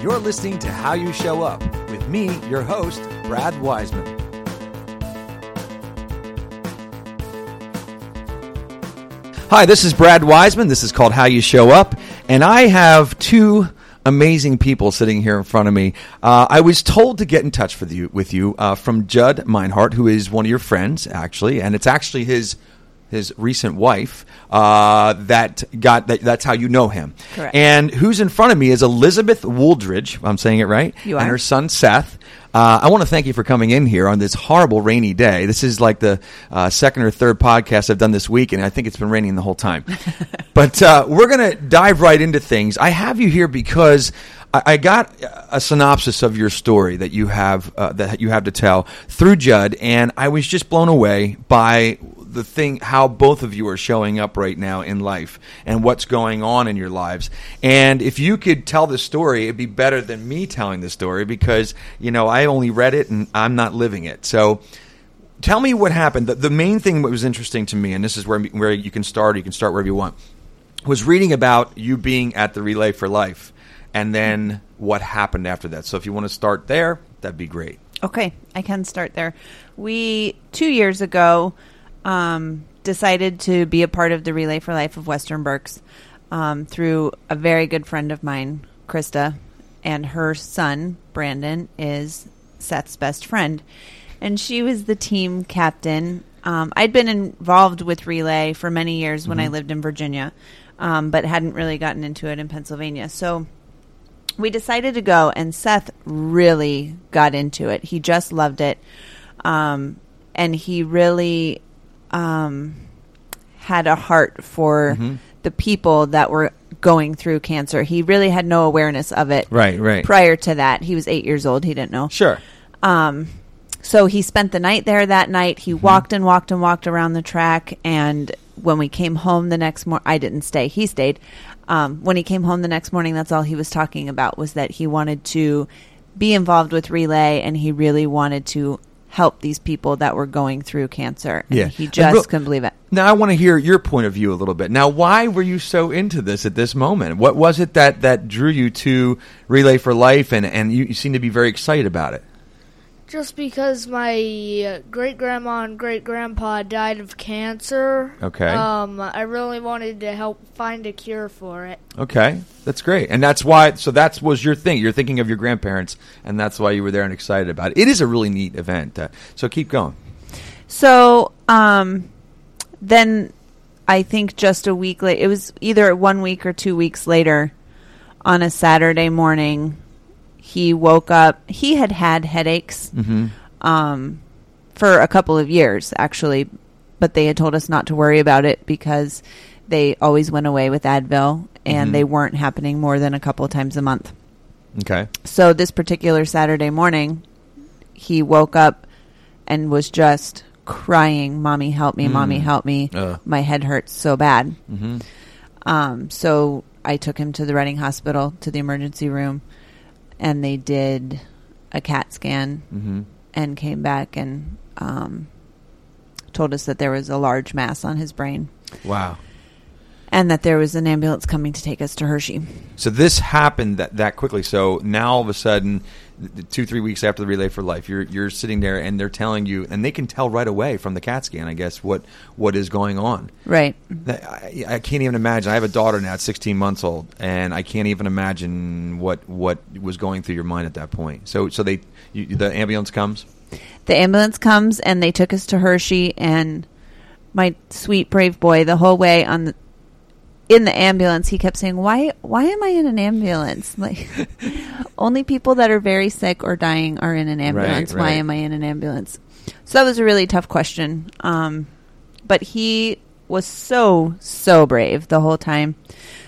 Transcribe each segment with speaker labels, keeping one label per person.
Speaker 1: You're listening to How You Show Up with me, your host, Brad Wiseman. Hi, this is Brad Wiseman. This is called How You Show Up, and I have two amazing people sitting here in front of me. Uh, I was told to get in touch with you, with you uh, from Judd Meinhardt, who is one of your friends, actually, and it's actually his his recent wife uh, that got that, that's how you know him.
Speaker 2: Correct.
Speaker 1: And who's in front of me is Elizabeth Wooldridge. I'm saying it right.
Speaker 2: You are.
Speaker 1: And her son Seth. Uh, I want to thank you for coming in here on this horrible rainy day. This is like the uh, second or third podcast I've done this week, and I think it's been raining the whole time. but uh, we're going to dive right into things. I have you here because I, I got a synopsis of your story that you have uh, that you have to tell through Judd, and I was just blown away by the thing how both of you are showing up right now in life and what's going on in your lives. And if you could tell the story it'd be better than me telling the story because you know i only read it and i'm not living it. So tell me what happened. The, the main thing that was interesting to me and this is where, where you can start you can start wherever you want was reading about you being at the relay for life and then what happened after that. So if you want to start there that'd be great.
Speaker 2: Okay, I can start there. We two years ago um, decided to be a part of the Relay for Life of Western Berks um, through a very good friend of mine, Krista, and her son Brandon is Seth's best friend, and she was the team captain. Um, I'd been involved with relay for many years when I lived in Virginia, um, but hadn't really gotten into it in Pennsylvania. So we decided to go and Seth really got into it. He just loved it. Um, and he really um, had a heart for the people that were going through cancer. He really had no awareness of it.
Speaker 1: Right, right.
Speaker 2: Prior to that, he was eight years old. He didn't know.
Speaker 1: sure
Speaker 2: Um, so he spent the night there that night. He walked and walked and walked around the track. And when we came home the next morning, I didn't stay. He stayed. Um, when he came home the next morning, that's all he was talking about was that he wanted to be involved with relay and he really wanted to help these people that were going through cancer. And
Speaker 1: Yeah.
Speaker 2: he just
Speaker 1: real-
Speaker 2: couldn't believe it.
Speaker 1: Now I want to hear your point of view a little bit. Now, why were you so into this at this moment? What was it that that drew you to Relay for Life, and and you, you seem to be very excited about it?
Speaker 3: Just because my great grandma and great grandpa died of cancer.
Speaker 1: Okay.
Speaker 3: Um, I really wanted to help find a cure for it.
Speaker 1: Okay, that's great, and that's why. So that was your thing. You're thinking of your grandparents, and that's why you were there and excited about it. It is a really neat event. Uh, so keep going.
Speaker 2: So um, then I think just a week later, it was either one week or two weeks later on a Saturday morning, he woke up. He had had headaches um, for a couple of years, actually, but they had told us not to worry about it because they always went away with Advil and
Speaker 1: Mhm.
Speaker 2: they weren't happening more than a couple of times a month.
Speaker 1: Okay.
Speaker 2: So this particular Saturday morning, he woke up and was just crying, "Mommy, help me! Mommy,
Speaker 1: Mm.
Speaker 2: help me!
Speaker 1: Ugh.
Speaker 2: My head hurts so bad."
Speaker 1: Mm-hmm.
Speaker 2: Um, so I took him to the Reading Hospital to the emergency room, and they did a CAT scan
Speaker 1: Mm-hmm.
Speaker 2: and came back and um, told us that there was a large mass on his brain
Speaker 1: Wow.
Speaker 2: and that there was an ambulance coming to take us to Hershey.
Speaker 1: So this happened that, that quickly. So now all of a sudden, two three weeks after the Relay for Life, you're you're sitting there and they're telling you, and they can tell right away from the CAT scan, I guess, what what is going on.
Speaker 2: Right.
Speaker 1: I, I can't even imagine. I have a daughter now, at 16 months old, and I can't even imagine what what was going through your mind at that point. So so they you, the ambulance comes.
Speaker 2: the ambulance comes and they took us to Hershey and my sweet brave boy the whole way on the in the ambulance he kept saying why why am I in an ambulance like only people that are very sick or dying are in an ambulance why
Speaker 1: right.
Speaker 2: am I in an ambulance so that was a really tough question um but he was so so brave the whole time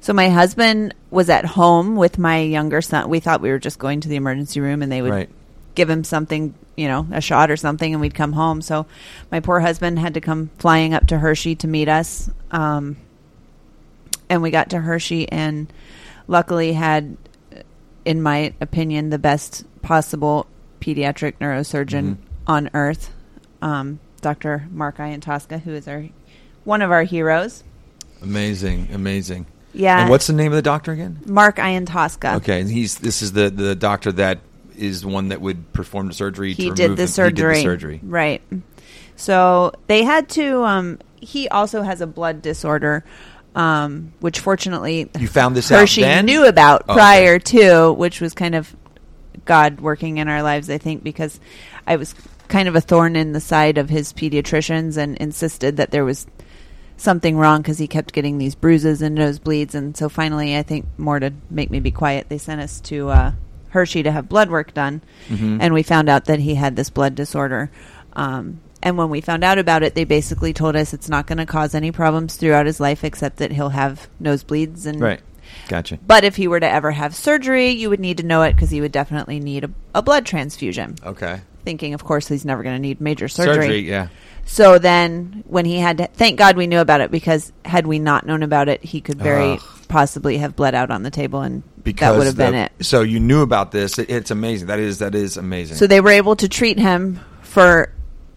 Speaker 2: so my husband was at home with my younger son we thought we were just going to the emergency room and they would
Speaker 1: Right.
Speaker 2: give him something, you know, a shot or something, and we'd come home. So my poor husband had to come flying up to Hershey to meet us. Um, and we got to Hershey and luckily had, in my opinion, the best possible pediatric neurosurgeon
Speaker 1: Mhm.
Speaker 2: on earth, um, Dr. Mark Iantosca, who is our one of our heroes.
Speaker 1: Amazing, amazing.
Speaker 2: Yeah.
Speaker 1: And what's the name of the doctor again?
Speaker 2: Mark Iantosca.
Speaker 1: Okay, and he's this is the the doctor that is the one that would perform the surgery. to
Speaker 2: He
Speaker 1: remove
Speaker 2: did the surgery.
Speaker 1: He did the surgery.
Speaker 2: Right. So they had to. Um, he also has a blood disorder, um, which fortunately
Speaker 1: You found this out
Speaker 2: Hershey
Speaker 1: then?
Speaker 2: knew about
Speaker 1: Oh, okay.
Speaker 2: prior to, which was kind of God working in our lives, I think, because I was kind of a thorn in the side of his pediatricians and insisted that there was something wrong because he kept getting these bruises and nosebleeds. And so finally, I think more to make me be quiet, they sent us to uh, Hershey to have blood work done.
Speaker 1: Mhm.
Speaker 2: And we found out that he had this blood disorder. Um, and when we found out about it, they basically told us it's not going to cause any problems throughout his life, except that he'll have nosebleeds and
Speaker 1: Right. Gotcha.
Speaker 2: but if he were to ever have surgery, you would need to know it because he would definitely need a, a blood transfusion.
Speaker 1: Okay.
Speaker 2: Thinking, of course, he's never going to need major surgery.
Speaker 1: yeah.
Speaker 2: So then, when he had to, thank God we knew about it because had we not known about it, he could very
Speaker 1: Ugh.
Speaker 2: possibly have bled out on the table, and
Speaker 1: Because
Speaker 2: that would have been it.
Speaker 1: So you knew about this. It, it's amazing. That is that is amazing.
Speaker 2: So they were able to treat him for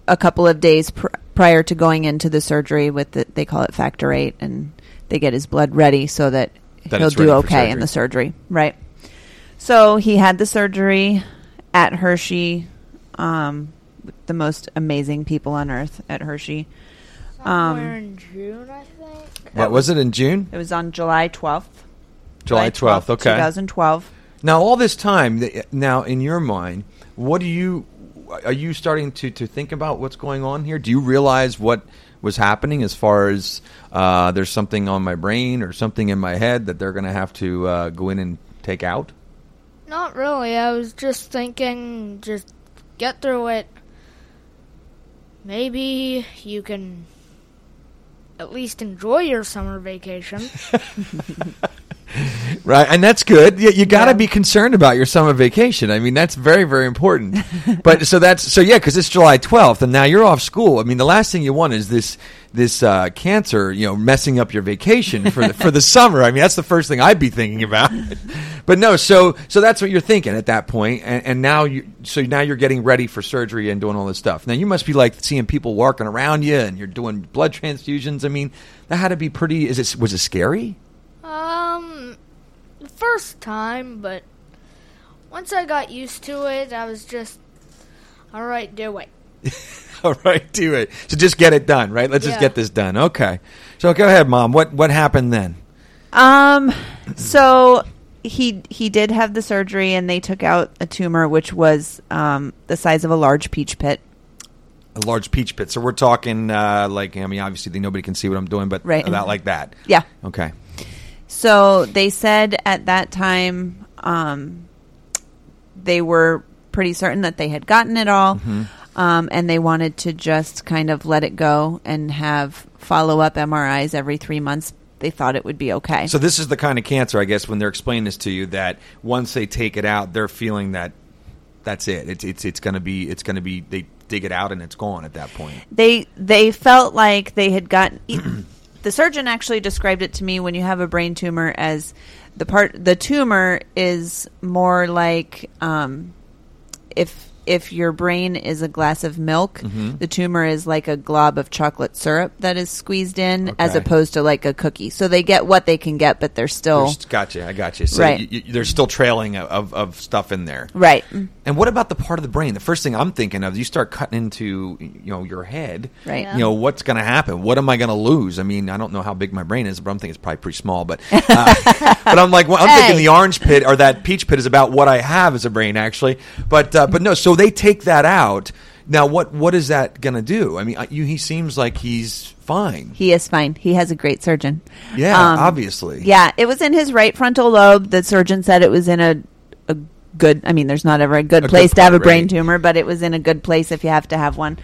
Speaker 2: a couple of days pr- prior to going into the surgery with the, they call it factor eight, and they get his blood ready so that,
Speaker 1: That
Speaker 2: he'll do okay in the surgery. Right. So he had the surgery at Hershey, um, with the most amazing people on earth at Hershey.
Speaker 3: Somewhere
Speaker 2: Um,
Speaker 3: in June, I think.
Speaker 1: what was it in June?
Speaker 2: It was on July twelfth.
Speaker 1: July twelfth. Okay.
Speaker 2: 2012.
Speaker 1: Now all this time, now in your mind, what do you are you starting to to think about what's going on here? Do you realize what was happening as far as uh, there's something on my brain or something in my head that they're going to have to uh, go in and take out?
Speaker 3: Not really. I was just thinking, just get through it. Maybe you can at least enjoy your summer vacation.
Speaker 1: Right, and that's good. You, you got to
Speaker 2: Yeah.
Speaker 1: be concerned about your summer vacation. I mean, that's very, very important. but so that's so yeah, because it's July twelfth, and now you're off school. I mean, the last thing you want is this this uh, cancer, you know, messing up your vacation for the, for the summer. I mean, that's the first thing I'd be thinking about. but no, so so that's what you're thinking at that point, and, and now you so now you're getting ready for surgery and doing all this stuff. Now you must be like seeing people walking around you, and you're doing blood transfusions. I mean, that had to be pretty. Is it was it scary?
Speaker 3: The first time, but once I got used to it, I was just, all right, do it.
Speaker 1: All right, do it. So just get it done, right? Let's just get this done. Okay. So go ahead, mom. What what happened then?
Speaker 2: Um, so he he did have the surgery, and they took out a tumor which was um, the size of a large peach pit.
Speaker 1: A large peach pit. So we're talking uh, like I mean, obviously nobody can see what I'm doing, but
Speaker 2: Right.
Speaker 1: about like that.
Speaker 2: Yeah.
Speaker 1: Okay.
Speaker 2: So they said at that time um, they were pretty certain that they had gotten it all,
Speaker 1: Mm-hmm.
Speaker 2: um, and they wanted to just kind of let it go and have follow up MRIs every three months. They thought it would be okay.
Speaker 1: So this is the kind of cancer, I guess, when they're explaining this to you, that once they take it out, they're feeling that that's it. It's it's it's going to be it's going to be they dig it out and it's gone at that point.
Speaker 2: they they felt like they had gotten the surgeon actually described it to me when you have a brain tumor as the part the tumor is more like um, if if your brain is a glass of milk
Speaker 1: Mhm.
Speaker 2: the tumor is like a glob of chocolate syrup that is squeezed in as opposed to like a cookie so they get what they can get but they're still
Speaker 1: There's- Gotcha. I got you. So
Speaker 2: Right.
Speaker 1: you, you, there's still trailing of, of stuff in there.
Speaker 2: right
Speaker 1: And what about the part of the brain? The first thing I'm thinking of, you start cutting into you know your head.
Speaker 2: Right.
Speaker 3: Yeah.
Speaker 1: You know what's going to happen? What am I going to lose? I mean, I don't know how big my brain is, but I'm thinking it's probably pretty small. But uh, but I'm like, well, I'm thinking the orange pit or that peach pit is about what I have as a brain actually. But uh, but no, so they take that out. Now what what is that going to do? I mean, you, he seems like he's fine.
Speaker 2: he is fine he has a great surgeon
Speaker 1: Yeah,
Speaker 2: Um,
Speaker 1: obviously.
Speaker 2: Yeah, it was in his right frontal lobe. The surgeon said it was in a good. I mean, there's not ever a good
Speaker 1: A good
Speaker 2: place to have a brain
Speaker 1: right.
Speaker 2: tumor, but it was in a good place if you have to have one.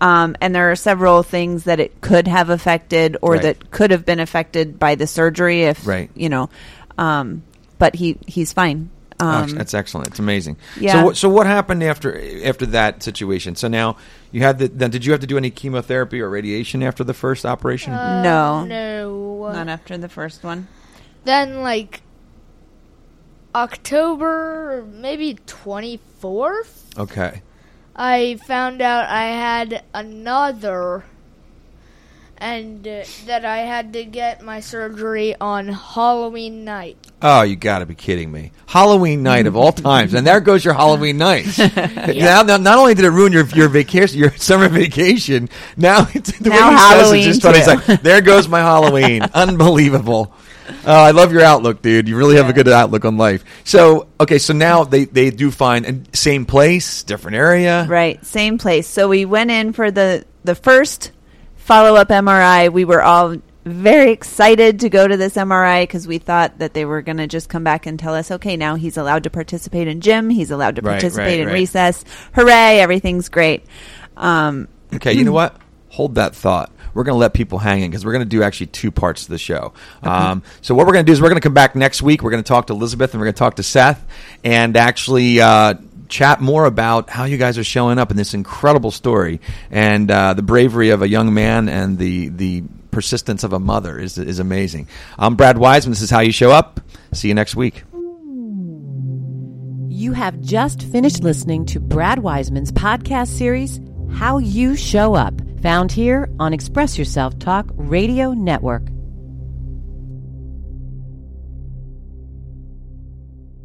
Speaker 2: Um, and there are several things that it could have affected, or
Speaker 1: Right.
Speaker 2: that could have been affected by the surgery. If
Speaker 1: Right.
Speaker 2: you know, um, but he he's fine.
Speaker 1: Oh,
Speaker 2: Um,
Speaker 1: that's excellent. It's amazing.
Speaker 2: yeah.
Speaker 1: So, what- so what happened after after that situation? So now you had the. Then did you have to do any chemotherapy or radiation after the first operation?
Speaker 3: Uh,
Speaker 2: No.
Speaker 3: No.
Speaker 2: not after the first one.
Speaker 3: Then, like, October, maybe 24th,
Speaker 1: okay.
Speaker 3: I found out I had another and uh, that I had to get my surgery on Halloween night.
Speaker 1: Oh, you got to be kidding me! Halloween night of all times, and there goes your Halloween night. now, now, not only did it ruin your your vacation, your summer vacation, now it's, the
Speaker 2: Now
Speaker 1: way he says
Speaker 2: Halloween,
Speaker 1: just funny. It's like, there goes my Halloween. Unbelievable. Uh, I love your outlook, dude. You really have a good outlook on life. So, okay, so now they, they do find and same place, different area.
Speaker 2: Right, same place. So we went in for the the first follow up MRI. We were all very excited to go to this MRI because we thought that they were going to just come back and tell us, okay, now he's allowed to participate in gym, he's allowed to
Speaker 1: Right,
Speaker 2: participate
Speaker 1: right,
Speaker 2: in
Speaker 1: right.
Speaker 2: recess. Hooray! Everything's great. Um,
Speaker 1: Okay, you know what? Hold that thought. We're going to let people hang in because we're going to do actually two parts to the show. Um, so what we're going to do is we're going to come back next week. We're going to talk to Elizabeth and we're going to talk to Seth and actually uh, chat more about how you guys are showing up in this incredible story and uh, the bravery of a young man and the the persistence of a mother is is amazing. I'm Brad Wiseman. This is how you show up. See you next week.
Speaker 4: You have just finished listening to Brad Wiseman's podcast series, How You Show Up, found here on Express Yourself Talk Radio Network.